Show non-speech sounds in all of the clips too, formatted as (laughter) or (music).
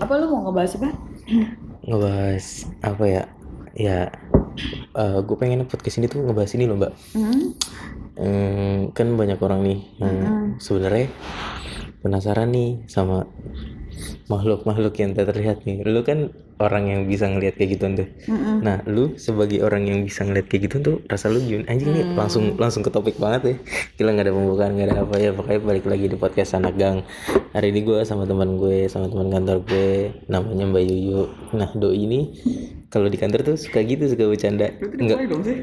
Apa lu mau ngebahas apa? ngebahas apa ya ya gue pengen podcast ini tuh ngebahas ini loh mbak Hmm? Hmm, kan banyak orang nih yang Mm-mm. sebenarnya penasaran nih sama makhluk-makhluk yang tak terlihat nih. Lu kan orang yang bisa ngelihat kayak gitu tuh Mm-mm. nah lu sebagai orang yang bisa ngelihat kayak gitu tuh rasa lu gimana? Anjing nih Hmm. langsung langsung ke topik banget ya. Gila nggak ada pembukaan nggak ada apa ya. Pokoknya balik lagi di podcast anak gang. Hari ini gue sama teman gue sama teman kantor gue namanya Mbak Yuyu. Nah doi ini kalau di kantor tuh suka gitu suka bercanda. Enggak dong sih?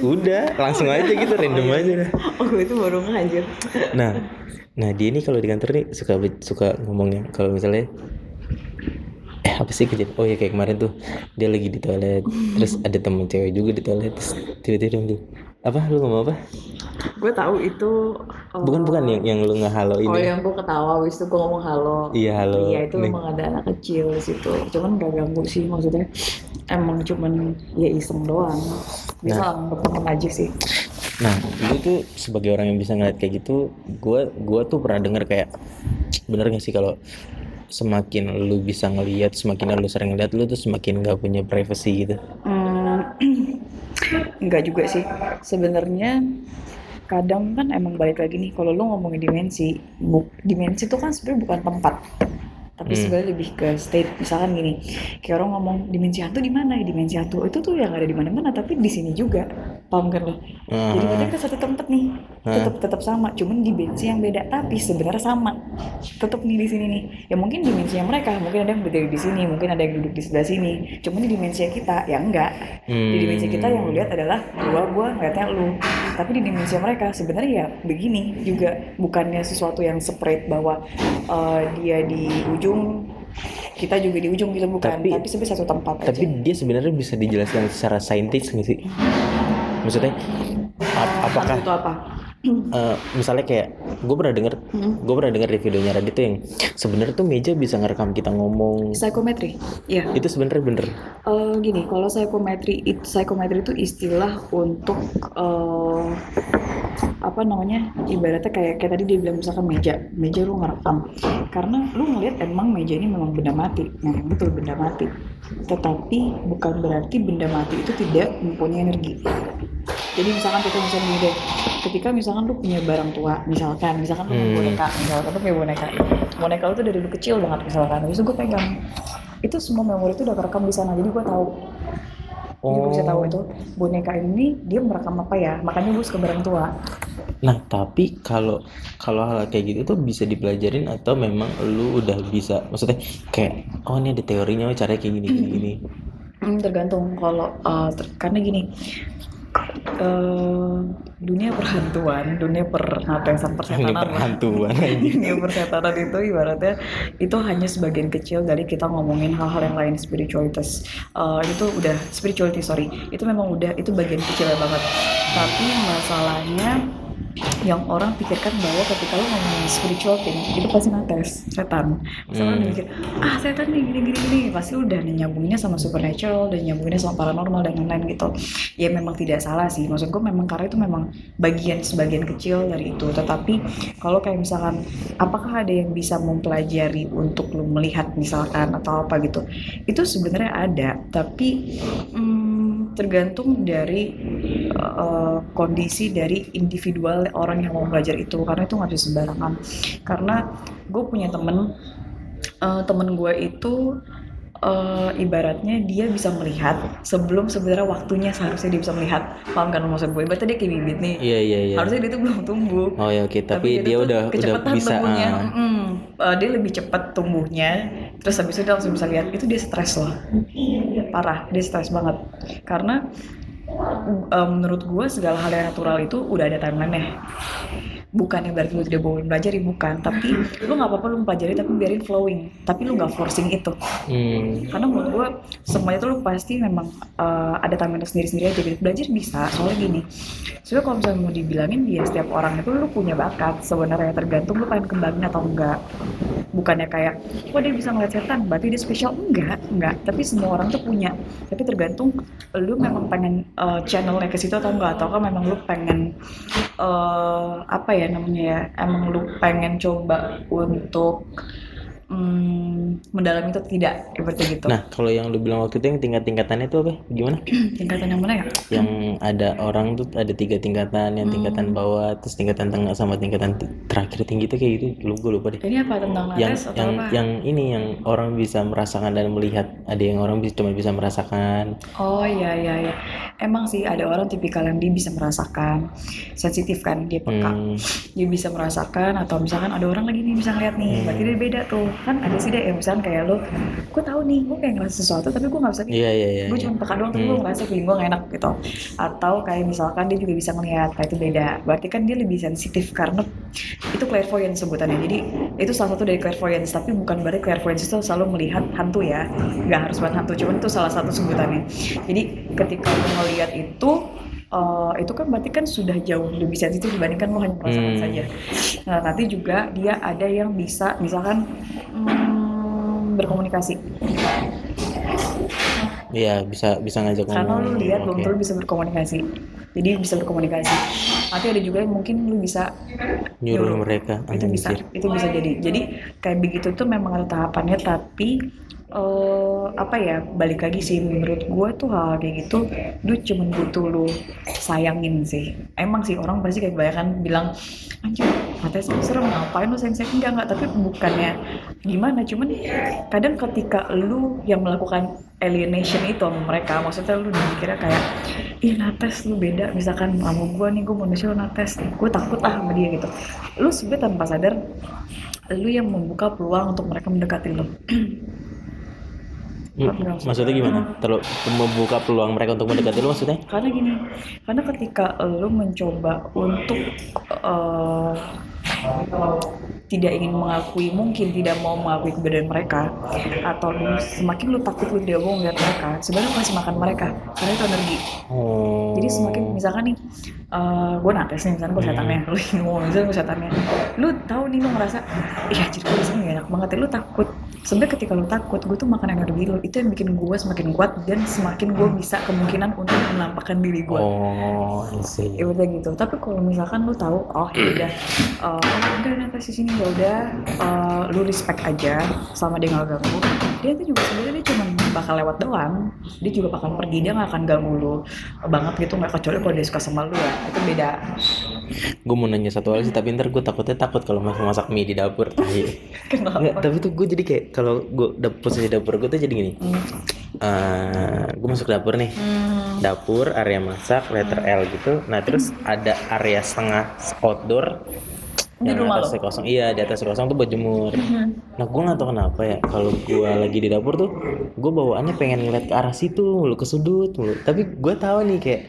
Udah langsung aja gitu random aja. Dah Oh, gue itu baru ngajar. nah nah dia ini kalau di kantor nih suka suka ngomongnya kalau misalnya eh apa sih kejadian oh ya kayak kemarin tuh dia lagi di toilet terus ada temen cewek juga di toilet terus tiba-tiba dia apa lu ngomong apa Gue tahu itu oh, bukan bukan yang yang lu ngehalo Oh, ini yang gue ketawa, habis itu gue ngomong halo. iya halo Iya itu Nih. memang ada anak kecil di situ. Cuman gak ganggu sih maksudnya. Emang cuman ya iseng doang. Bisa Nah. temen aja sih. Nah, lu tuh sebagai orang yang bisa ngeliat kayak gitu, gua gua tuh pernah denger kayak bener gak sih kalau semakin lu bisa ngeliat, semakin lu sering ngeliat, lu tuh semakin gak punya privacy gitu. Hmm, (clears throat) enggak juga sih. Sebenarnya kadang kan emang balik lagi nih kalau lu ngomongin dimensi, bu- dimensi itu kan sebenarnya bukan tempat. Tapi Hmm. sebenarnya lebih ke state. Misalkan gini, kayak orang ngomong dimensi hantu di mana ya? Dimensi hantu itu tuh yang ada di mana-mana, tapi di sini juga. Paham kan lo? Jadi Ah, kita ke satu tempat nih, tetap tetap sama, cuman dimensi yang beda, tapi sebenarnya sama. Tetap nih di sini nih. Ya mungkin dimensinya mereka, mungkin ada yang berdiri di sini, mungkin ada yang duduk di sebelah sini. Cuman di dimensi kita, ya enggak. Di dimensi kita yang lu lihat adalah gua gua ngeliatnya lu. Tapi di dimensi mereka sebenarnya ya begini juga bukannya sesuatu yang separate bahwa uh, dia di ujung kita juga di ujung gitu bukan Tapi- tapi, sebenarnya satu tempat tapi aja dia sebenarnya bisa dijelaskan secara saintis nggak sih? Maksudnya ap- apakah itu apa eh, misalnya kayak gue pernah denger, Hmm. gue pernah denger di videonya Radit tuh yang sebenarnya tuh meja bisa ngerekam kita ngomong. psikometri ya Itu sebenarnya bener. Eh, gini, kalau psikometri itu psikometri itu istilah untuk eh, apa namanya? Ibaratnya kayak kayak tadi dia bilang misalkan meja, meja lu ngerekam. Karena lu ngelihat emang meja ini memang benda mati, memang betul benda mati. Tetapi bukan berarti benda mati itu tidak mempunyai energi. Jadi misalkan kita misalkan gini deh, ketika misalkan lu punya barang tua, misalkan, misalkan lu punya Hmm. boneka, misalkan lu punya boneka, boneka lu tuh dari dulu kecil banget misalkan, habis itu gue pegang, itu semua memori itu udah kerekam di sana, jadi gue tahu, jadi gue bisa tahu itu boneka ini dia merekam apa ya, makanya gue suka barang tua. Nah, tapi kalau kalau hal kayak gitu tuh bisa dipelajarin atau memang lu udah bisa? Maksudnya kayak oh ini ada teorinya oh caranya kayak gini gini gini. Hmm, tergantung kalau eh, ter- karena gini eh, dunia perhantuan, dunia per apa yang Ini persetanan lah. perhantuan (laughs) dunia persetanan itu ibaratnya itu hanya sebagian kecil dari kita ngomongin hal-hal yang lain spiritualitas. Eh, itu udah spirituality sorry. Itu memang udah itu bagian kecil banget. Tapi masalahnya yang orang pikirkan bahwa ketika lo ngomongin spiritual thing itu pasti nates setan. Misalnya Hmm. mikir ah setan nih gini gini gini. Pasti udah nyambunginnya sama supernatural dan nyambunginnya sama paranormal dan lain-lain gitu. Ya memang tidak salah sih. Maksud gue memang karena itu memang bagian sebagian kecil dari itu. Tetapi kalau kayak misalkan apakah ada yang bisa mempelajari untuk lo melihat misalkan atau apa gitu? Itu sebenarnya ada. Tapi hmm, tergantung dari uh, kondisi dari individual orang yang mau belajar itu. Karena itu nggak bisa sembarangan. Karena gue punya temen uh, temen gue itu uh, ibaratnya dia bisa melihat sebelum sebenarnya waktunya seharusnya dia bisa melihat. Paham kan maksud gue? Ibaratnya dia kayak bibit nih. Iya iya iya. harusnya dia tuh belum tumbuh. Oh ya oke, tapi, dia, tuh udah udah bisa tumbuhnya. Mm, uh, dia lebih cepat tumbuhnya. Terus habis itu dia langsung bisa lihat. Itu dia stres loh parah dia stres banget. Karena uh, menurut gue segala hal yang natural itu udah ada timeline-nya bukan yang berarti lu tidak boleh belajar bukan. Tapi lu nggak apa-apa lu mempelajari tapi biarin flowing. Tapi lu nggak forcing itu. Hmm. karena menurut gue semuanya tuh lu pasti memang uh, ada timeline sendiri-sendiri aja gitu. Belajar bisa. Soalnya gini sebenarnya kalau misalnya mau dibilangin ya setiap orang itu lu punya bakat. Sebenarnya tergantung lu pengen kembangin atau enggak. Bukannya kayak wah dia bisa ngeliat setan. Berarti dia spesial? Enggak enggak. Tapi semua orang tuh punya. Tapi tergantung lu memang pengen uh, channelnya ke situ atau enggak. Atau kan memang lu pengen uh, apa ya namanya ya. Emang lu pengen coba untuk mendalam itu tidak seperti gitu Nah, kalau yang lu bilang waktu itu yang tingkat-tingkatannya itu apa? Gimana? (clears throat) tingkatan yang mana ya yang ada orang tuh ada tiga tingkatan, yang Hmm. tingkatan bawah, terus tingkatan tengah sama tingkatan terakhir tinggi itu kayak gitu. Lu gue lupa deh. ini apa tentang Yang atau yang apa yang ini yang orang bisa merasakan dan melihat. Ada yang orang bisa cuma bisa merasakan. Oh iya iya iya. Emang sih ada orang tipikal yang dia bisa merasakan sensitif kan dia peka. Hmm, Dia bisa merasakan atau misalkan ada orang lagi nih bisa ngeliat nih, Hmm. berarti dia beda tuh. Kan ada sih deh yang misalkan kayak lo, gue tahu nih, gue kayak ngerasa sesuatu tapi gue nggak bisa nih. iya iya iya. gue iya. cuma peka doang tapi gue Hmm. ngerasa feeling gue gak enak gitu atau kayak misalkan dia juga bisa ngeliat kayak itu beda berarti kan dia lebih sensitif karena itu clairvoyance sebutannya jadi itu salah satu dari clairvoyance tapi bukan berarti clairvoyance itu selalu melihat hantu ya nggak harus buat hantu cuman itu salah satu sebutannya jadi ketika lo ngeliat itu eh, itu kan berarti kan sudah jauh lebih sensitif dibandingkan lo hanya merasakan Hmm. saja nah nanti juga dia ada yang bisa misalkan hmm, berkomunikasi Iya bisa bisa ngajak karena ngomong. lu lihat belum tentu bisa berkomunikasi jadi bisa berkomunikasi nanti ada juga yang mungkin lu bisa Nyuruh nyuruh. mereka. itu bisa Anjir. itu bisa jadi jadi kayak begitu tuh memang ada tahapannya tapi eh apa ya balik lagi sih menurut gue tuh hal kayak gitu lu cuman butuh lu sayangin sih emang sih orang pasti kayak kebanyakan bilang anjir katanya sih serem ngapain lu sayang enggak enggak tapi bukannya gimana cuman kadang ketika lu yang melakukan alienation itu sama mereka maksudnya lu mikirnya kayak ih nates lu beda misalkan sama gue nih gue manusia nates gue takut ah sama dia gitu. Lu sebenarnya tanpa sadar lu yang membuka peluang untuk mereka mendekati lu (clears throat) Maksudnya gimana? Terlalu membuka peluang mereka untuk mendekati lu maksudnya? karena gini karena ketika lu mencoba untuk eh, tidak ingin mengakui mungkin tidak mau mengakui keberadaan mereka atau semakin lu takut lu tidak mau melihat mereka sebenarnya kasih makan mereka karena itu energi Oh. Jadi semakin misalkan nih gue nates nih misalkan gue setannya. lu ngomong misalnya gue setannya. Lu tahu nih lu ngerasa iya jadi gue di sini gak enak banget ya. Lu takut. Sebenarnya ketika lu takut gue tuh makan energi lu itu yang bikin gue semakin kuat dan semakin gue bisa kemungkinan untuk menampakkan diri gue Oh, I see. ya udah gitu. Tapi kalau misalkan lu tahu oh ya udah uh, oh enggak nates di sini ya udah uh, lu respect aja sama dia nggak ganggu. Dia tuh juga sebenarnya dia cuma bakal lewat doang dia juga bakal pergi dia nggak akan ganggu lu banget gitu nggak kecuali kalau dia suka sama lu ya itu beda Gue mau nanya satu hal sih, tapi ntar gue takutnya takut kalau masak masak mie di dapur. (laughs) Nggak, tapi tuh gue jadi kayak kalau gue dapur posisi dapur gue tuh jadi gini. Hmm. gue masuk dapur nih. Hmm. Dapur, area masak, letter L gitu. Nah terus ada area setengah outdoor. Di yang rumah atasnya kosong. Iya di atas kosong tuh buat jemur. Nah gue nggak tahu kenapa ya kalau gue lagi di dapur tuh gue bawaannya pengen ngeliat ke arah situ mulu ke sudut mulu. Tapi gue tahu nih kayak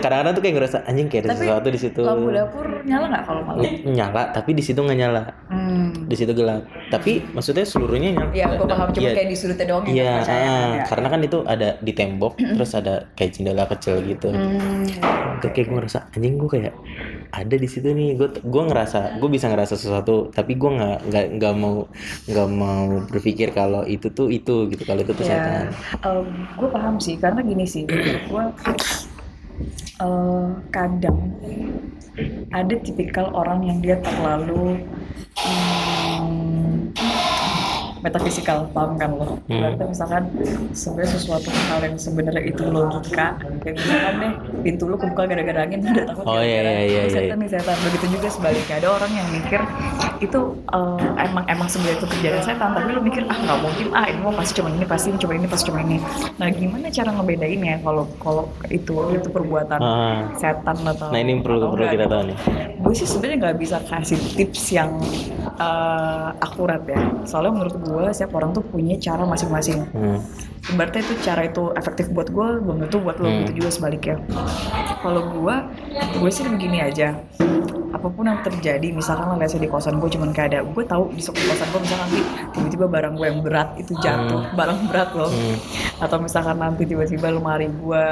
kadang-kadang tuh kayak ngerasa anjing kayak ada Tapi sesuatu di situ. lampu dapur nyala nggak kalau malam Nyala tapi di situ nggak nyala. hmm. Di situ gelap. Tapi maksudnya seluruhnya nyala. ya gue paham cuma Iya, kayak di sudutnya doang yang Iya, ah, ya. karena kan itu ada di tembok, terus ada kayak jendela kecil gitu. Hmm. Tuh kayak gue ngerasa anjing gue kayak ada di situ nih. Gue gue ngerasa gue bisa ngerasa sesuatu, tapi gue nggak nggak nggak mau nggak mau berpikir kalau itu tuh itu gitu. Kalau itu tuh setan. Ya, gue paham sih karena gini sih, gue kadang ada tipikal orang yang dia terlalu hmm, metafisikal, paham kan lo? Hmm. Berarti misalkan sebenarnya sesuatu hal yang sebenarnya itu logika, kayak misalkan deh pintu lu kebuka gara-gara angin, (laughs) udah takut Oh, iya, gara-gara iya, iya, "Oh, iya. setan nih setan. Begitu juga sebaliknya ada orang yang mikir itu eh, emang emang sebenarnya itu kejadian setan, tapi lu mikir ah nggak mungkin ah ini pasti cuma ini pasti ini cuma ini pasti cuma ini. Nah gimana cara ngebedainnya kalau kalau itu itu perbuatan Ah. setan atau Nah ini perlu perlu kita gitu. tahu nih. Gue sih sebenarnya nggak bisa kasih tips yang eh, akurat ya. Soalnya menurut gue setiap orang tuh punya cara masing-masing. Hmm. Ibaratnya itu cara itu efektif buat gue, belum tentu buat lo, Hmm. gitu juga sebaliknya. Kalau gue, gue sih begini aja. Apa pun yang terjadi, misalkan lesnya di kosan gue cuman kayak ada, gue tahu di sok- kosan gue misalkan nanti tiba-tiba barang gue yang berat itu jatuh, barang berat loh. Hmm. Atau misalkan nanti tiba-tiba lemari gue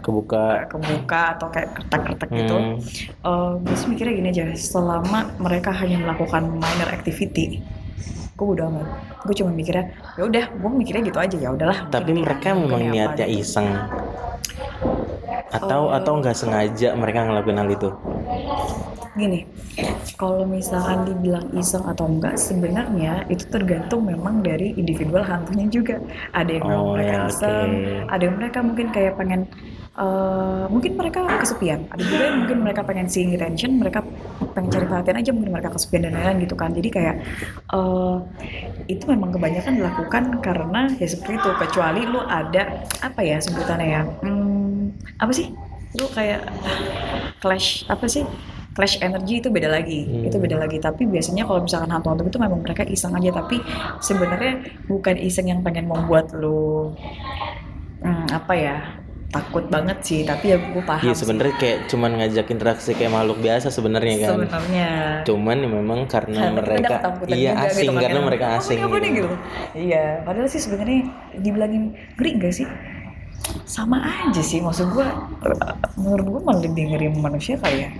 Kebuka. kebuka atau kayak kertak-kertak gitu. Hmm. Eh, gue sih mikirnya gini aja, selama mereka hanya melakukan minor activity, gue udah amat. Gue cuma mikirnya, ya udah, gue mikirnya gitu aja ya udahlah. Tapi mungkin mereka memang ini apa niatnya gitu. iseng. Atau Oh. atau nggak sengaja mereka ngelakuin hal itu. gini kalau misalkan dibilang iseng atau enggak sebenarnya itu tergantung memang dari individual hantunya juga ada yang memang Oh, mereka ya, iseng oke. ada yang mereka mungkin kayak pengen eh, mungkin mereka kesepian. Ada juga yang mungkin mereka pengen seeing attention mereka pengen cari perhatian aja mungkin mereka kesepian dan lain-lain gitu kan. Jadi kayak eh, itu memang kebanyakan dilakukan karena ya seperti itu. Kecuali lu ada apa ya sebutannya ya hmm, apa sih? Lu kayak clash apa sih? Clash energy itu beda lagi. Hmm. itu beda lagi. Tapi biasanya kalau misalkan hantu-hantu itu memang mereka iseng aja. Tapi sebenarnya bukan iseng yang pengen membuat lu hmm, apa ya takut banget sih tapi ya gue paham Iya sebenarnya kayak cuman ngajak interaksi kayak makhluk biasa sebenarnya kan. sebenarnya Cuman ya memang karena mereka iya juga asing gitu karena yang, mereka "Apa asing nih?" gitu. gitu. Iya, padahal sih sebenarnya dibilangin ngeri gak sih? Sama aja sih, maksud gua eh, menurut gua malah lebih ngeri manusia kali ya.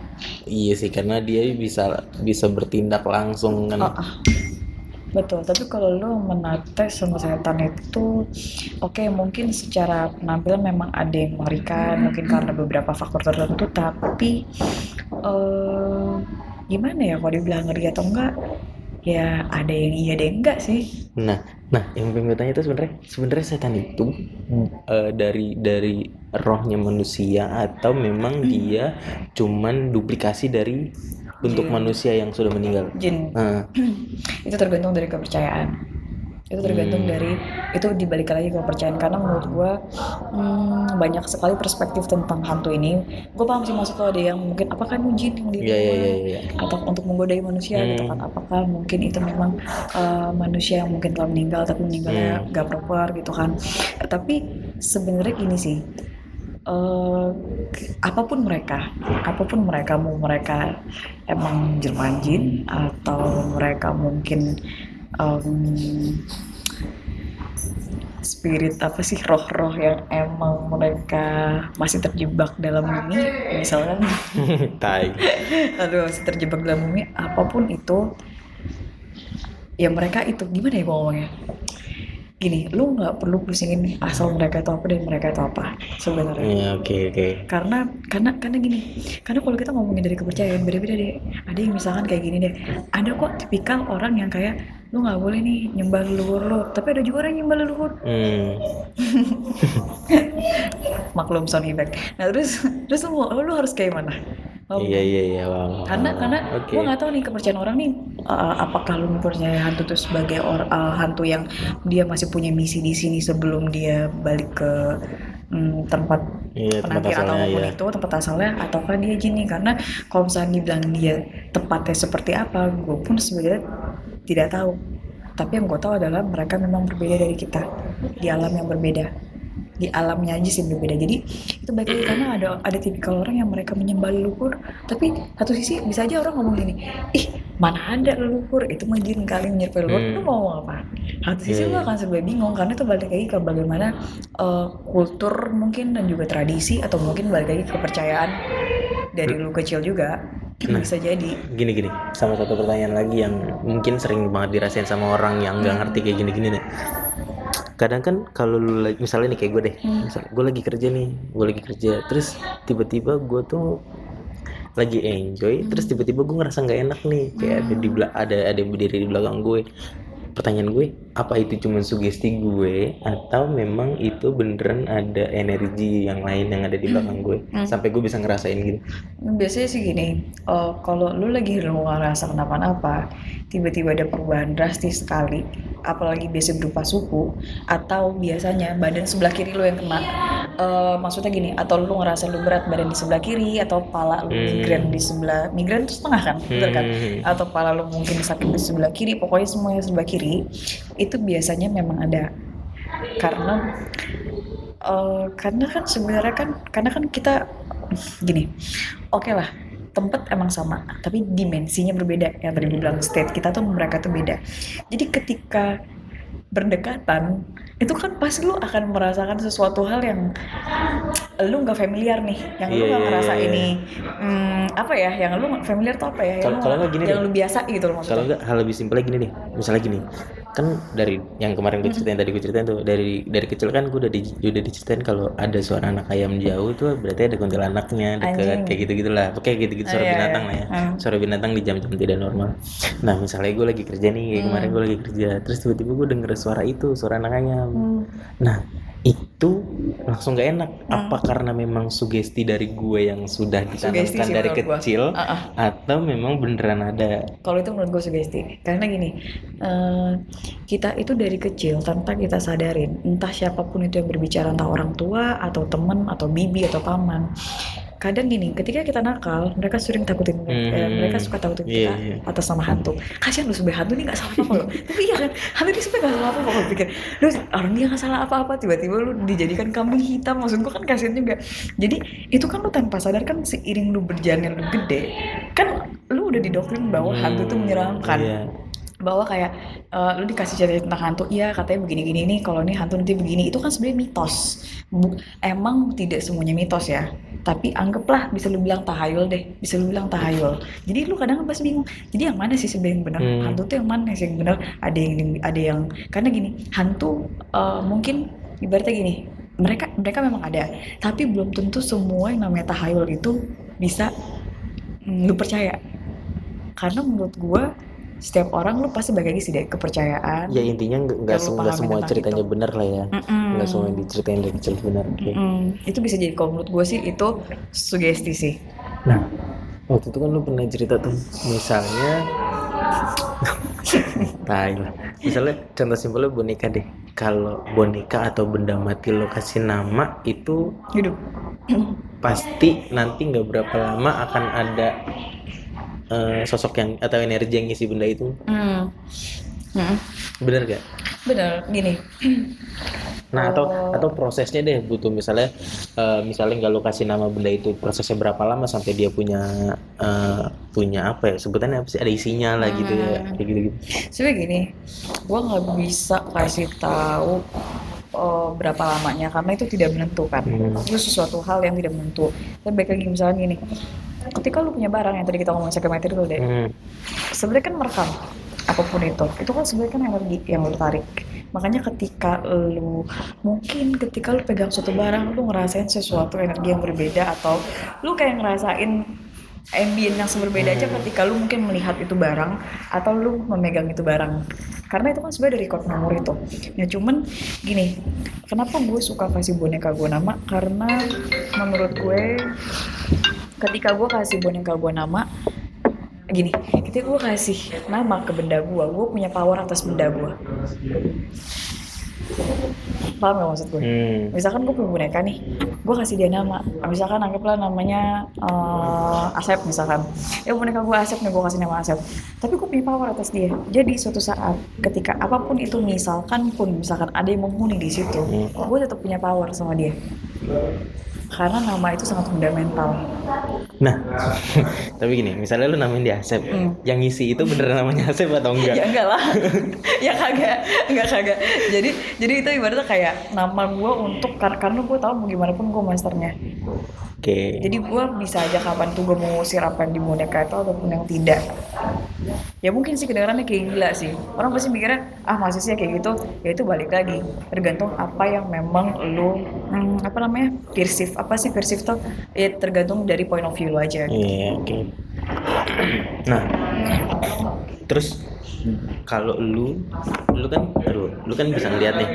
Iya sih karena dia bisa bisa bertindak langsung kan. Ah, ah. Betul, tapi kalau lu menate sama setan itu oke mungkin secara penampilan memang ada yang mengerikan mungkin karena beberapa faktor tertentu tapi eh gimana ya kalau dibilang ngeri atau enggak ya ada yang iya ada yang enggak sih. Nah, nah yang pengen gue tanya itu sebenarnya sebenarnya setan itu eh, dari dari rohnya manusia atau memang dia cuman duplikasi dari bentuk Jin. manusia yang sudah meninggal. jin Nah, (clears throat) itu tergantung dari kepercayaan itu tergantung Hmm. dari itu dibalik lagi ke kepercayaan karena menurut gua hmm, banyak sekali perspektif tentang hantu ini gue paham sih maksud lo ada yang mungkin apakah ini jin yang di iya iya luar? iya iya. atau untuk menggodai manusia gitu Hmm. kan apakah mungkin itu memang uh, manusia yang mungkin telah meninggal tapi meninggalnya Hmm. gak proper gitu kan tapi sebenarnya gini sih uh, apa pun mereka apa pun mereka mau mereka emang jelmaan jin atau mereka mungkin um, spirit apa sih roh-roh yang emang mereka masih terjebak dalam bumi misalkan (laughs) Tai. aduh masih terjebak dalam bumi apa pun itu ya mereka itu gimana ya ngomongnya gini lu nggak perlu pusingin asal mereka itu apa dan mereka itu apa sebenarnya. Iya oke oke. karena karena karena gini karena kalau kita ngomongin dari kepercayaan beda-beda deh. Ada yang misalkan kayak gini deh. Ada kok tipikal orang yang kayak lu nggak boleh nih nyembah leluhur lu. Tapi ada juga orang yang nyembah leluhur. Hmm. (laughs) maklum sound effect nah terus terus lu, lu harus kayak mana Mau- Iya iya iya. Bang. karena karena Oke. gue nggak tahu nih kepercayaan orang nih uh, apakah lu mempercayai hantu itu sebagai or, uh, hantu yang dia masih punya misi di sini sebelum dia balik ke mm, tempat Iya tempat penampilan atau asalnya apa pun ya. itu tempat asalnya ataukah dia jin nih karena kalau misalnya dibilang dia tepatnya seperti apa gue pun sebenarnya tidak tahu tapi yang gue tahu adalah mereka memang berbeda dari kita di alam yang berbeda di alamnya aja sih berbeda. Jadi itu baik lagi karena ada ada tipikal orang yang mereka menyembah leluhur. Tapi satu sisi bisa aja orang ngomong gini ih mana ada leluhur? Itu mah jin kali menyerupai leluhur. Hmm. lu mau ngomong apa? Satu sisi Iya, lu akan serba bingung karena itu balik lagi ke bagaimana eh, kultur mungkin dan juga tradisi atau mungkin balik lagi ke kepercayaan dari lu kecil juga. Nah. bisa jadi. Gini gini. Sama satu pertanyaan lagi yang mungkin sering banget dirasain sama orang yang nggak ngerti kayak gini gini nih. Kadang kan kalau lu lagi misalnya nih kayak gue deh, Hmm. misal gue lagi kerja nih, gue lagi kerja, terus tiba-tiba gue tuh lagi enjoy, Hmm. terus tiba-tiba gue ngerasa nggak enak nih, kayak ada di ada ada yang berdiri di belakang gue. Pertanyaan gue, apa itu cuma sugesti gue atau memang itu beneran ada energi yang lain yang ada di belakang gue Hmm. sampai gue bisa ngerasain gitu. biasanya sih gini eh, kalau lu lagi lu ngerasa kenapa-napa tiba-tiba ada perubahan drastis sekali apalagi biasa berupa suhu atau biasanya badan sebelah kiri lu yang kena eh, maksudnya gini atau lu ngerasa lu berat badan di sebelah kiri atau pala lu Hmm. migran di sebelah migran itu setengah kan betul kan Hmm. atau pala lu mungkin sakit di sebelah kiri pokoknya semuanya sebelah kiri itu biasanya memang ada karena eh, karena kan sebenarnya kan karena kan kita gini oke lah tempat emang sama tapi dimensinya berbeda yang tadi gue bilang state kita tuh mereka tuh beda jadi ketika berdekatan itu kan pasti lu akan merasakan sesuatu hal yang lu nggak familiar nih yang lu Iya, nggak iya, ngerasa iya. ini hmm, apa ya yang lu nggak familiar tuh apa ya yang Kalau- lu nggak- nggak gini yang deh. lu biasa gitu loh Kalau enggak hal lebih simpelnya gini nih, misalnya gini, kan dari yang kemarin gue ceritain tadi gue ceritain tuh dari dari kecil kan gue udah di, udah diceritain kalau ada suara anak ayam jauh tuh berarti ada kuntilanaknya deket Anjing. kayak gitu gitulah kayak gitu gitu Oh, suara iya, binatang iya. lah ya Hmm. suara binatang di jam-jam tidak normal nah misalnya gue lagi kerja nih kayak kemarin Hmm. gue lagi kerja terus tiba-tiba gue denger suara itu suara anak ayam Hmm. nah itu langsung gak enak Hmm. apa karena memang sugesti dari gue yang sudah ditanamkan dari gua. kecil Ah, ah. atau memang beneran ada Kalau itu menurut gue sugesti, karena gini, eh, kita itu dari kecil tanpa kita sadarin, entah siapa pun itu yang berbicara, entah orang tua atau temen atau bibi atau paman. Kadang gini, ketika kita nakal, mereka sering takutin, eh, Hmm. mereka suka takutin Iya, kita iya. atas nama hantu. Kasihan lu sebagai hantu ini nggak salah apa-apa loh. (laughs) Tapi iya kan, hantu ini sebenarnya nggak salah apa-apa. Gue pikir, lu orang dia nggak salah apa-apa, tiba-tiba lu dijadikan kambing hitam. Maksud gue kan kasihan juga. Jadi itu kan lu tanpa sadar kan seiring lu berjalan lu gede, kan lu udah didoktrin bahwa hantu itu Hmm, menyeramkan iya. Bahwa kayak eh, lu dikasih cerita tentang hantu iya katanya begini gini nih kalau ini hantu nanti begini. Itu kan sebenarnya mitos. Bu- emang tidak semuanya mitos ya tapi anggaplah bisa lu bilang tahayul deh bisa lu bilang tahayul. Jadi lu kadang pasti bingung jadi yang mana sih sebenarnya yang benar? Hmm. hantu tuh yang mana sih yang benar? Ada yang ada yang karena gini hantu eh, mungkin ibaratnya gini mereka mereka memang ada tapi belum tentu semua yang namanya tahayul itu bisa mm, lu percaya. Karena menurut gua setiap orang lu pasti bagi lagi sih deh kepercayaan ya intinya nggak semua tentang ceritanya itu. benar lah ya nggak semua yang diceritain dari kecil benar oke Mm-mm. itu bisa jadi kalau menurut gue sih itu sugesti sih nah waktu itu kan lu pernah cerita tuh misalnya (laughs) Tai lah. Misalnya contoh simpelnya boneka deh. Kalau boneka atau benda mati lo kasih nama itu hidup pasti nanti nggak berapa lama akan ada eh, sosok yang atau energi yang ngisi benda itu. Hmm. Hmm. Bener gak? bener gini Nah atau Oh. atau prosesnya deh butuh misalnya eh, misalnya nggak lo kasih nama benda itu prosesnya berapa lama sampai dia punya eh, punya apa ya sebutannya apa sih ada isinya lah gitu ya Hmm. kayak gitu gitu. sebenarnya gini gue nggak bisa kasih tahu eh, berapa lamanya karena itu tidak menentukan Hmm. itu sesuatu hal yang tidak menentu dan baik lagi misalnya gini ketika lu punya barang yang tadi kita ngomongin second materi dulu deh. Hmm. sebenarnya kan merekam apa pun itu itu kan sebenarnya kan energi yang lu tarik makanya ketika lu mungkin ketika lu pegang suatu barang lu ngerasain sesuatu energi yang berbeda atau lu kayak ngerasain ambient yang berbeda aja ketika lu mungkin melihat itu barang atau lu memegang itu barang. Karena itu kan sebenarnya dari record memori tuh. Ya cuman gini kenapa gue suka kasih boneka gue nama? Karena menurut gue ketika gue kasih boneka gue nama gini ketika gue kasih nama ke benda gue gue punya power atas benda gue paham gak maksud gue Hmm. misalkan gue punya boneka nih gue kasih dia nama. Misalkan anggaplah namanya eh, Asep misalkan. Ya boneka gue Asep nih gue kasih nama Asep. Tapi gue punya power atas dia. Jadi suatu saat ketika apa pun itu misalkan pun misalkan ada yang menghuni di situ Hmm. gue tetap punya power sama dia karena nama itu sangat fundamental. Nah, (laughs) tapi gini, misalnya lu namain dia Asep, Hmm. yang ngisi itu beneran namanya Asep atau enggak? (laughs) ya enggak lah. (laughs) Ya kagak. Enggak kagak. Jadi jadi itu ibaratnya kayak nama gue untuk kar- karena gue tahu mau gimana pun gue masternya. Oke. jadi gue bisa aja kapan tuh gue mau ngusir apa yang di boneka itu ataupun yang tidak. Ya mungkin sih kedengarannya kayak gila sih. Orang pasti mikirnya ah masih sih kayak gitu. Ya itu balik lagi. Tergantung apa yang memang lu hmm, apa namanya? Persif apa sih persif tuh? Ya tergantung dari point of view lu aja. Iya, oke. Nah, terus kalau lu, lu kan, aduh, lu kan bisa ngeliat nih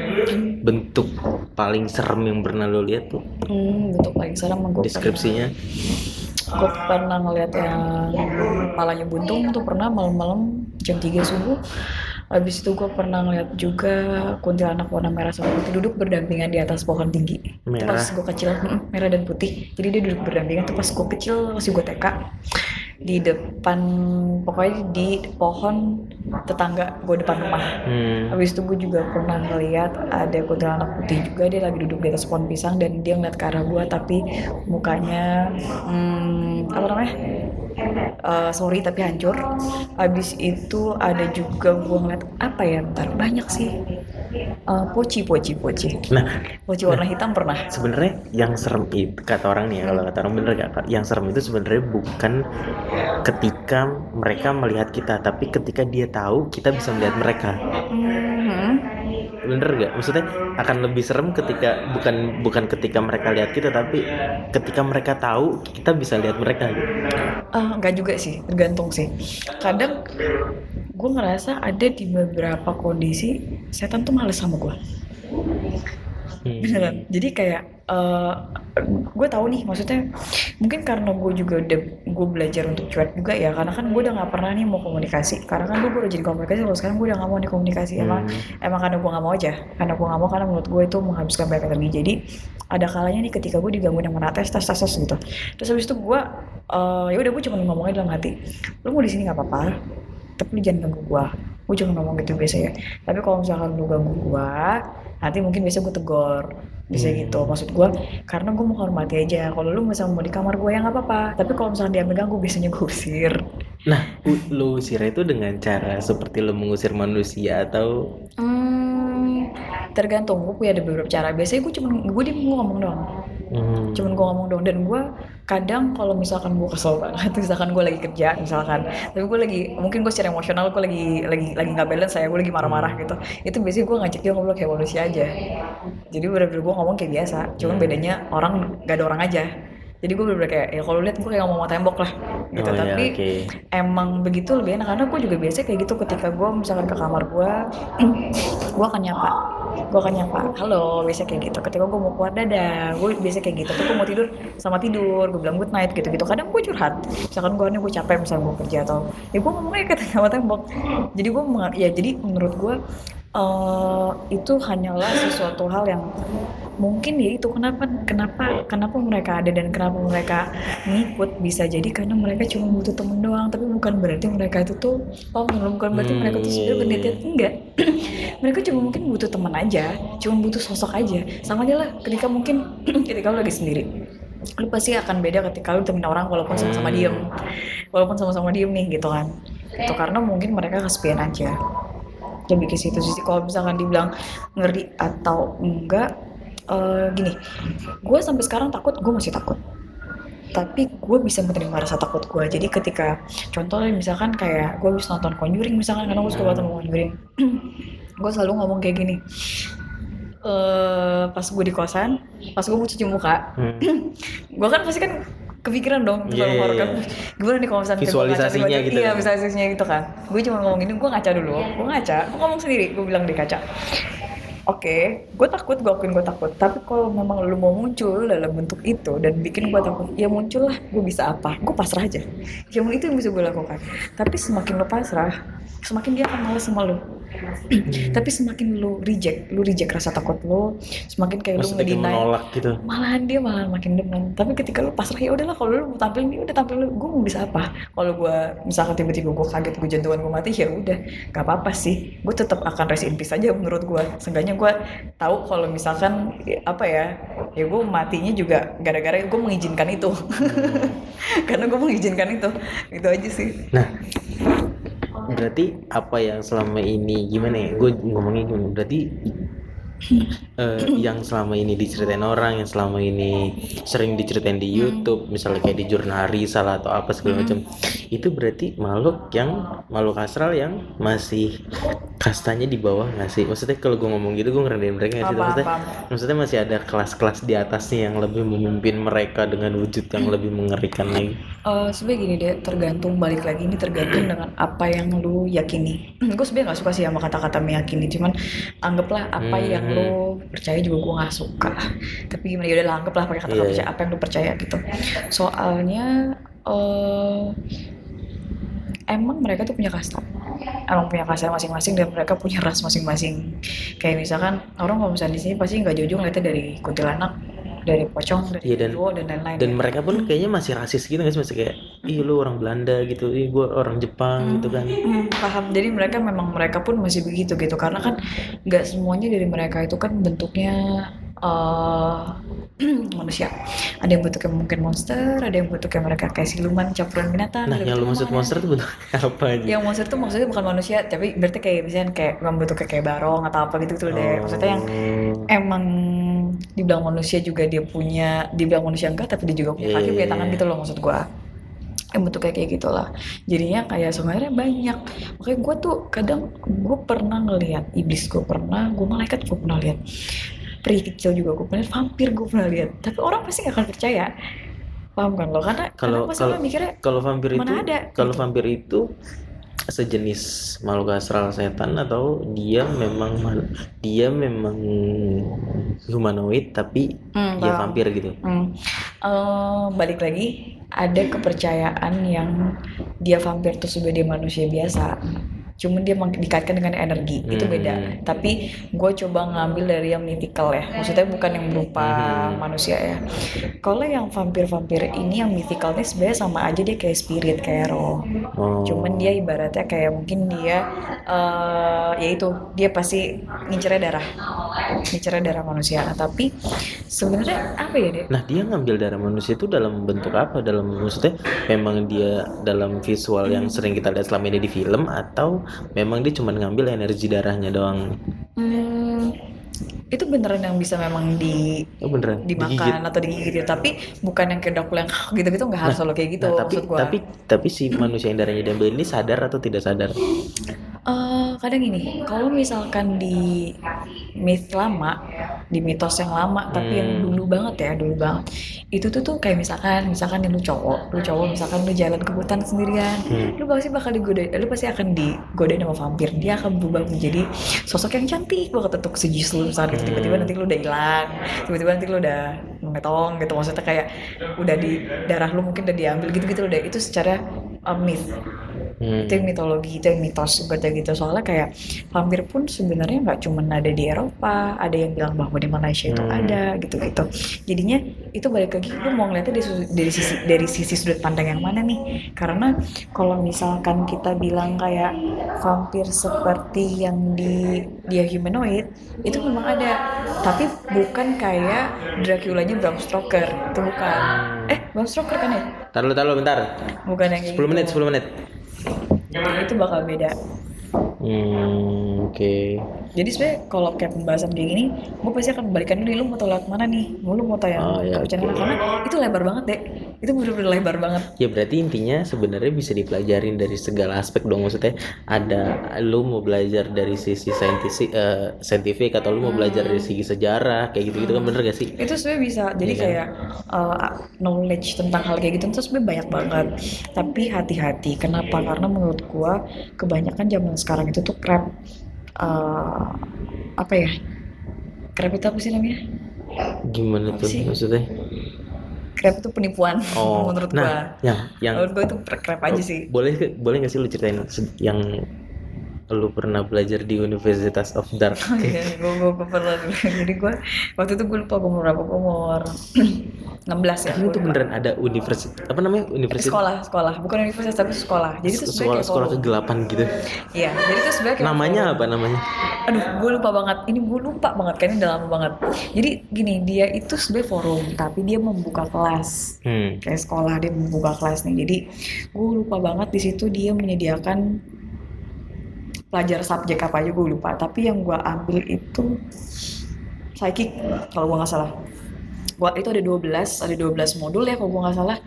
bentuk paling serem yang pernah lu lihat tuh. Hmm, bentuk paling serem gue deskripsinya. gue pernah ngeliat yang palanya buntung tuh pernah malam-malam jam 3 subuh habis itu gue pernah ngeliat juga kuntilanak warna merah sama putih duduk berdampingan di atas pohon tinggi. Merah. pas gue kecil merah dan putih. Jadi dia duduk berdampingan tuh pas gue kecil masih gue TK di depan pokoknya di pohon tetangga gue depan rumah Hmm. Habis itu gue juga pernah ngeliat ada kuntilanak putih juga dia lagi duduk di atas pohon pisang dan dia ngeliat ke arah gue tapi mukanya hmm, apa namanya Eh, sorry tapi hancur. Habis itu ada juga gue ngeliat apa ya ntar banyak sih Eh, poci poci poci Nah, poci warna hitam pernah. sebenarnya yang serem itu kata orang nih ya kalau kata orang bener gak yang serem itu sebenarnya bukan ketika mereka melihat kita tapi ketika dia tahu kita bisa melihat mereka Hmm. Bener gak maksudnya akan lebih serem ketika bukan bukan ketika mereka lihat kita tapi ketika mereka tahu kita bisa lihat mereka. Ah, nggak juga sih, tergantung sih. Kadang gue ngerasa ada di beberapa kondisi setan tuh males sama gue. Hmm. Beneran. Jadi kayak eh gue tahu nih, maksudnya mungkin karena gue juga udah gue belajar untuk cuek juga ya, karena kan gue udah nggak pernah nih mau komunikasi. Karena kan gue baru jadi komunikasi, kalau sekarang gue udah nggak mau nih komunikasi. Emang Hmm. emang karena gue nggak mau aja, karena gue nggak mau karena menurut gue itu menghabiskan banyak energi. Jadi ada kalanya nih ketika gue digangguin yang mana tes tes tes tes gitu. Terus habis itu gue eh ya udah gue cuma ngomongnya dalam hati, lu mau di sini nggak apa-apa, tapi lu jangan ganggu gue. Gue cuma ngomong gitu biasanya. Tapi kalau misalkan lu ganggu gue, nanti mungkin biasa gue tegor bisa Hmm. gitu maksud gue karena gue mau hormati aja. Kalau lu misalnya mau di kamar gue ya nggak apa-apa. Tapi kalau misalnya dia mengganggu biasanya gue usir. Nah lu usir itu dengan cara seperti lu mengusir manusia atau? Hmm, tergantung. Gue punya ada beberapa cara. Biasanya gue cuma gue dia ngomong doang Hmm. cuman gue ngomong dong dan gue kadang kalau misalkan gue kesel banget (laughs) misalkan gue lagi kerja misalkan tapi gue lagi mungkin gue secara emosional gue lagi lagi lagi nggak balance saya gue lagi marah-marah gitu itu biasanya gue ngajak dia ngobrol kayak manusia aja jadi bener-bener gue ngomong kayak biasa cuman Hmm. bedanya orang gak ada orang aja jadi gue bener-bener kayak ya kalau lihat gue kayak ngomong tembok lah gitu Oh, ya, tapi oke. emang begitu lebih enak karena gue juga biasa kayak gitu ketika gue misalkan ke kamar gue (clears throat) gue akan nyapa gue akan nyapa halo biasa kayak gitu. Ketika gue mau keluar dadah gue biasa kayak gitu. Tuh gue mau tidur sama tidur gue bilang good night gitu gitu kadang gue curhat. Misalkan gue gue capek misalkan gue kerja atau ya gue ngomongnya kayak sama tembok jadi gue ya jadi menurut gue eh, itu hanyalah sesuatu hal yang mungkin ya itu kenapa kenapa kenapa mereka ada dan kenapa mereka ngikut bisa jadi karena mereka cuma butuh temen doang tapi bukan berarti mereka itu tuh oh bukan berarti Hmm, mereka tuh sebenarnya iya, berniat enggak. (clears throat) Mereka cuma mungkin butuh teman aja cuma butuh sosok aja. Sama aja lah ketika mungkin (clears throat) ketika lu lagi sendiri lu pasti akan beda ketika lu temenin orang walaupun sama-sama Hmm. diem. Walaupun sama-sama diem nih gitu kan. Itu karena mungkin mereka kesepian aja lebih ke situ sih. Kalau misalkan dibilang ngeri atau enggak eh, gini gue sampai sekarang takut gue masih takut. Tapi gue bisa menerima rasa takut gue jadi ketika contohnya misalkan kayak gue habis nonton Conjuring misalkan karena gue suka banget sama Conjuring. (clears throat) Gue selalu ngomong kayak gini eh pas gue di kosan pas gue mau cuci muka Hmm. (clears throat) gue kan pasti kan kepikiran dong film iya, horor kan gimana nih kalau misalnya Visualisasinya ngaca gitu iya kan. visualisasinya gitu kan. Gue cuma ngomong ini gue ngaca dulu gue ngaca. Gue ngomong sendiri gue bilang di kaca oke gue takut gue akuin gue takut. Tapi kalau memang lu mau muncul dalam bentuk itu dan bikin gue takut ya muncul lah gue bisa apa? Gue pasrah aja. Cuma itu yang bisa gue lakukan. Tapi semakin lu pasrah semakin dia akan malas sama lu tapi semakin lu reject lu reject rasa takut lu semakin kayak lu Maksudnya kayak ngedinai menolak gitu. Malahan dia malah makin demen. Tapi ketika lu pasrah ya udahlah kalau lu mau tampil nih udah tampil lu. Gue mau bisa apa? Kalau gue misalkan tiba-tiba gue kaget gue jantungan gue mati ya udah. Gak apa-apa sih. Gue tetap akan rest in peace aja menurut gue seenggaknya gue tahu kalau misalkan apa ya ya gue matinya juga gara-gara gue mengizinkan itu. (laughs) Karena gue mengizinkan itu. Itu aja sih. Nah, berarti apa yang selama ini gimana ya? Gue ngomongnya gimana? Berarti (laughs) eh, yang selama ini diceritain orang, yang selama ini sering diceritain di YouTube, misalnya kayak di jurnal Rizal atau apa segala macam, itu berarti makhluk yang makhluk astral yang masih kastanya di bawah nggak sih? Maksudnya kalau gue ngomong gitu gue ngerendahin mereka nggak sih? Maksudnya, apa? maksudnya masih ada kelas-kelas di atasnya yang lebih memimpin mereka dengan wujud yang lebih mengerikan lagi. Eh sebenarnya gini deh, tergantung balik lagi ini tergantung dengan apa yang lu yakini. (clears throat) gue sebenarnya nggak suka sih sama kata-kata meyakini, cuman anggaplah apa Hmm. yang lu percaya juga gue nggak suka. Tapi gimana ya udah anggaplah pakai kata-kata percaya apa yang lu percaya gitu. Soalnya eh emang mereka tuh punya kasta. Emang punya kasta masing-masing dan mereka punya ras masing-masing. Kayak misalkan orang kalau misalnya di sini pasti nggak jauh-jauh ngeliatnya dari kuntilanak, dari pocong, dari Iya, dan- dan lain-lain. dan mereka pun kayaknya masih rasis gitu nggak sih masih kayak ih lu orang Belanda gitu ih gua orang Jepang gitu kan Hmm, paham. Jadi mereka memang mereka pun masih begitu gitu karena kan nggak semuanya dari mereka itu kan bentuknya eh (clears throat) manusia. Ada yang bentuknya mungkin monster, ada yang bentuknya mereka kayak siluman campuran binatang. nah yang lu maksud mana. monster tuh bentuk (laughs) apa aja Yang monster tuh maksudnya bukan manusia, tapi berarti kayak misalnya kayak bukan bentuknya kayak barong atau apa gitu tuh deh. Maksudnya yang Oh. emang dibilang manusia juga dia punya, dibilang manusia enggak tapi dia juga punya Iya, kaki, iya, punya tangan iya. gitu loh maksud gua. yang bentuknya kayak gitulah jadinya kayak sebenarnya banyak makanya gue tuh kadang gue pernah ngelihat iblis gue pernah gue malaikat gue pernah lihat peri kecil juga gue pernah lihat vampir gue pernah lihat tapi orang pasti gak akan percaya paham kan lo karena Kalau- karena kalau- mikirnya Kalau vampir itu ada, kalau gitu. vampir itu sejenis makhluk astral setan atau dia memang man- dia memang humanoid tapi Hmm, dia vampir gitu. Hmm. Eh, balik lagi ada kepercayaan yang dia vampir tuh sebagai manusia biasa cuman dia dikaitkan dengan energi itu Hmm. beda. tapi gue coba ngambil dari yang mythical ya. Maksudnya bukan yang berupa Hmm. manusia ya. Kalau yang vampir-vampir ini yang mythical ini sebenarnya sama aja dia kayak spirit kayak roh Oh. cuman dia ibaratnya kayak mungkin dia eh ya itu dia pasti ngincernya darah. Ngincernya darah manusia. Nah, tapi sebenarnya apa ya deh Nah dia ngambil darah manusia itu dalam bentuk apa? Dalam maksudnya memang dia dalam visual yang sering kita lihat selama ini di film atau memang dia cuma ngambil energi darahnya doang? Hmm, itu beneran yang bisa memang di Oh beneran? digigit? dimakan atau digigit gitu. tapi bukan yang kayak Dracula yang (laughs) gitu-gitu nggak harus selalu kayak gitu Nah, tapi gua. tapi tapi si manusia yang darahnya diambil ini sadar atau tidak sadar? Eh, kadang gini, kalau misalkan di myth lama, di mitos yang lama, tapi yang Hmm. dulu banget ya, dulu banget, itu tuh tuh kayak misalkan, misalkan lu cowok, lu cowok misalkan lu jalan ke hutan sendirian, Hmm. lu pasti bakal digodain, lu pasti akan digodain sama vampir, dia akan berubah menjadi sosok yang cantik banget untuk sejus lu, misalkan gitu. tiba-tiba nanti lu udah hilang, tiba-tiba nanti lu udah ngetong gitu, maksudnya kayak udah di darah lu mungkin udah diambil gitu-gitu udah, itu secara uh, myth Hmm. itu yang mitologi itu yang mitos seperti gitu soalnya kayak vampir pun sebenarnya nggak cuma ada di Eropa ada yang bilang bahwa di Malaysia itu Hmm. ada gitu gitu jadinya itu balik lagi lu mau ngeliatnya dari, dari sisi dari sisi sudut pandang yang mana nih karena kalau misalkan kita bilang kayak vampir seperti yang di dia humanoid itu memang ada tapi bukan kayak Dracula-nya Bram Stoker itu bukan eh Bram Stoker kan ya Taruh taruh bentar. bukan yang kayak 10 menit, gitu. 10 menit. itu bakal beda Hmm, oke. Jadi sebenarnya kalau kayak pembahasan kayak gini, gue pasti akan balikan dulu, lu mau tau lewat mana nih? Mau lu mau tau yang Oh, ya, mana? Karena itu lebar banget deh. Itu bener-bener lebar banget. Ya berarti intinya sebenarnya bisa dipelajarin dari segala aspek dong maksudnya ada lu mau belajar dari sisi saintifik eh, saintifik atau lu mau belajar dari segi sejarah kayak gitu-gitu kan bener gak sih? Itu sebenarnya bisa. Jadi Iya kan? kayak uh, knowledge tentang hal kayak gitu itu sebenarnya banyak banget. Tapi hati-hati. Kenapa? Karena menurut gua kebanyakan zaman sekarang itu tuh crap uh, apa ya? Crap itu apa sih namanya? Gimana Apa tuh sih? maksudnya? Crap itu penipuan (laughs) Oh, menurut gua. nah, yang yang Menurut gua itu crap aja sih. boleh boleh nggak sih lu ceritain yang lu pernah belajar di Universitas of Dark? Oh iya, gue gue gue pernah. (laughs) Jadi gue waktu itu gue lupa gue umur berapa, gue umur (clears throat) 16 ya. Ini tuh beneran ada universitas apa namanya universitas Sekolah, sekolah, bukan universitas tapi sekolah. Jadi itu sekolah kayak sekolah kegelapan gitu. Iya, jadi itu sebenarnya kayak Namanya apa namanya? Aduh, gue lupa banget. Ini gue lupa banget ini udah lama banget. Jadi gini, dia itu sebenarnya forum, tapi dia membuka kelas. Hmm. Kayak sekolah dia membuka kelas nih. Jadi gue lupa banget di situ dia menyediakan pelajar subjek apa aja gue lupa. Tapi yang gue ambil itu psychic kalau gue nggak salah. Gua itu ada 12, ada 12 modul ya kalau gue nggak salah.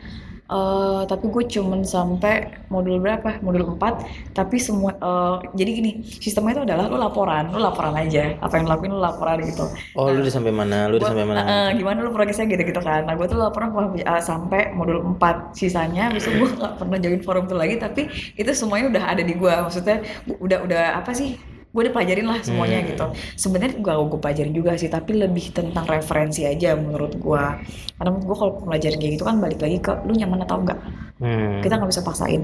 Eh, tapi gue cuman sampai modul berapa? Modul 4 Tapi semua eh, Jadi gini Sistemnya itu adalah Lu laporan Lu laporan aja. Apa yang lakuin lu laporan gitu. Oh, lu udah sampai mana? Lu udah sampai mana? eh, gimana lu progresnya gitu-gitu kan. Nah gue tuh laporan eh, sampai modul 4 Sisanya Habis itu gue gak pernah join forum tuh lagi Tapi itu semuanya udah ada di gue Maksudnya udah udah apa sih gue udah pelajarin lah semuanya Hmm. gitu. Sebenarnya gue gue pelajarin juga sih tapi lebih tentang referensi aja menurut gue karena menurut gue kalau pelajaran kayak gitu kan balik lagi ke lu nyaman atau enggak? Hmm. kita nggak bisa paksain.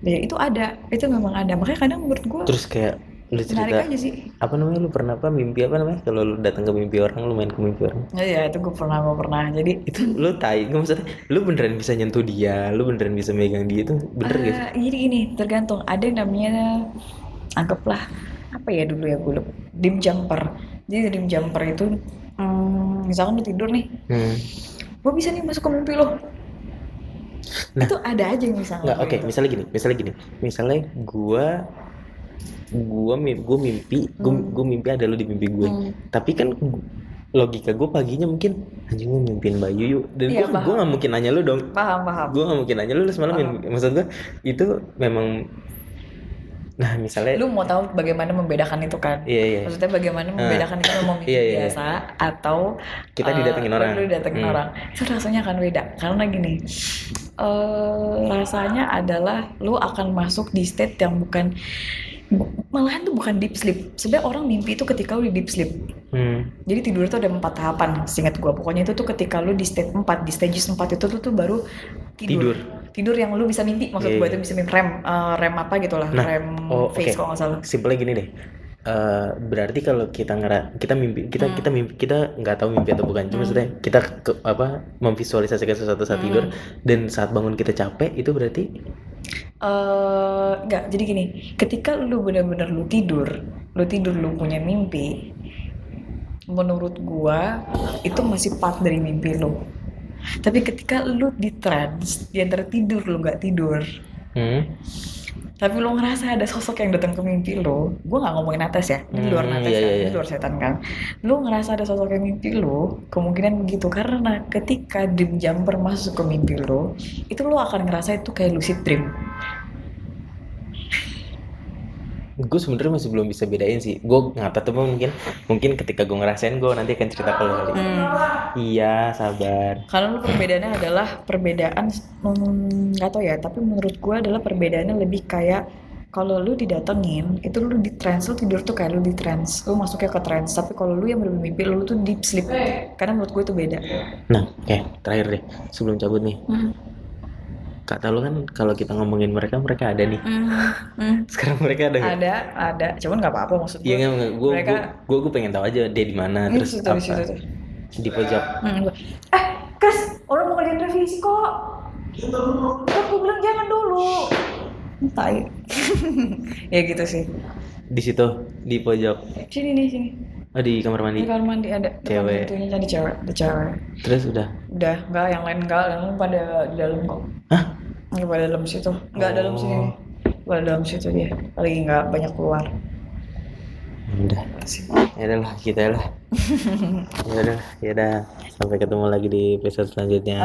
Ya itu ada itu memang ada. Makanya kadang menurut gue Terus kayak lu cerita aja sih. apa namanya lu pernah apa mimpi apa namanya? Kalau lu datang ke mimpi orang lu main ke mimpi orang. Ya, ya itu gue pernah gue pernah. Jadi itu lu tai nggak maksudnya? Lu beneran bisa nyentuh dia lu beneran bisa megang dia itu bener gak sih? Eh, jadi gini tergantung. Ada yang namanya anggaplah apa ya dulu ya gue dim jumper jadi dim jumper itu hmm, misalkan lu tidur nih hmm. gue bisa nih masuk ke mimpi lo Nah. itu ada aja nggak oke itu. misalnya gini misalnya gini misalnya gua gua mimpi gua mimpi gua, Hmm. mimpi ada lu di mimpi gue Hmm. tapi kan logika gue paginya mungkin anjing gue mimpin Mbak Yuyu dan Iya, gue gue nggak mungkin nanya lu dong paham paham gue nggak mungkin nanya lu lu semalam mimpi maksud gue itu memang nah misalnya lu mau tahu bagaimana membedakan itu kan iya iya maksudnya bagaimana membedakan itu mimpi Iya, iya, iya. biasa atau Kita eh, didatengin orang. lu didatengin Hmm. orang itu rasanya akan beda karena gini eh rasanya adalah lu akan masuk di state yang bukan malahan tuh bukan deep sleep sebenarnya orang mimpi itu ketika lu di deep sleep hmm. jadi tidur itu ada empat tahapan singkat gua pokoknya itu tuh ketika lu di state 4 di stages 4 itu tuh, tuh baru tidur. Tidur. Tidur yang lu bisa mimpi maksud Iya, gua iya. itu bisa mimpi rem eh, rem apa gitu lah Nah, rem oh, face oke. kalau nggak salah simpelnya gini deh Eh, berarti kalau kita ngera kita mimpi kita Hmm. kita mimpi kita nggak tahu mimpi atau bukan cuma Hmm. maksudnya kita ke, apa memvisualisasikan sesuatu saat Hmm. tidur dan saat bangun kita capek itu berarti nggak jadi gini ketika lu benar-benar lu tidur lu tidur lu punya mimpi menurut gua itu masih part dari mimpi lu tapi ketika lu di trance di antara tidur lu nggak tidur hmm, tapi lu ngerasa ada sosok yang datang ke mimpi lu gua nggak ngomongin atas ya di luar Hmm, atas iya, kan iya, di iya. luar setan kan. Lu ngerasa ada sosok yang mimpi lu kemungkinan begitu karena ketika dream jumper masuk ke mimpi lu itu lu akan ngerasa itu kayak lucid dream gue sebenarnya masih belum bisa bedain sih. Gue nggak tahu tapi mungkin mungkin ketika gue ngerasain gue nanti akan cerita ke lo kali. Hmm. iya sabar. Karena lu perbedaannya adalah perbedaan hmm, nggak tahu ya, tapi menurut gua adalah perbedaannya lebih kayak kalau lu didatengin itu lu di trance lu tidur tuh kayak lu di trance lu masuknya ke trance tapi kalau lu yang bener mimpi lu tuh deep sleep. Karena menurut gue itu beda. Nah oke terakhir deh sebelum cabut nih kata lo kan kalau kita ngomongin mereka mereka ada nih. (laughs) Sekarang mereka ada nggak? Ada ada. Cuman nggak apa-apa maksud gue Iya nggak gue Mereka- gue gue pengen tahu aja dia di mana Ini terus situ, apa di situ. tuh. di pojok. Gua, eh Chris orang mau ngerjain revisi kok. Kan gue bilang jangan dulu. Tai. (laughs) Ya gitu sih. Di situ di pojok. Sini nih sini. Oh di kamar mandi. Di kamar mandi ada. Cewek. pintunya jadi cewek, ada cewek. terus udah? Udah, enggak yang lain enggak, yang lain pada di dalam kok. hah Enggak pada dalam situ. Enggak Oh. dalam sini. Pada dalam situ dia. Lagi enggak banyak keluar. Udah ya udah lah kita lah (laughs) ya udah ya udah sampai ketemu lagi di episode selanjutnya.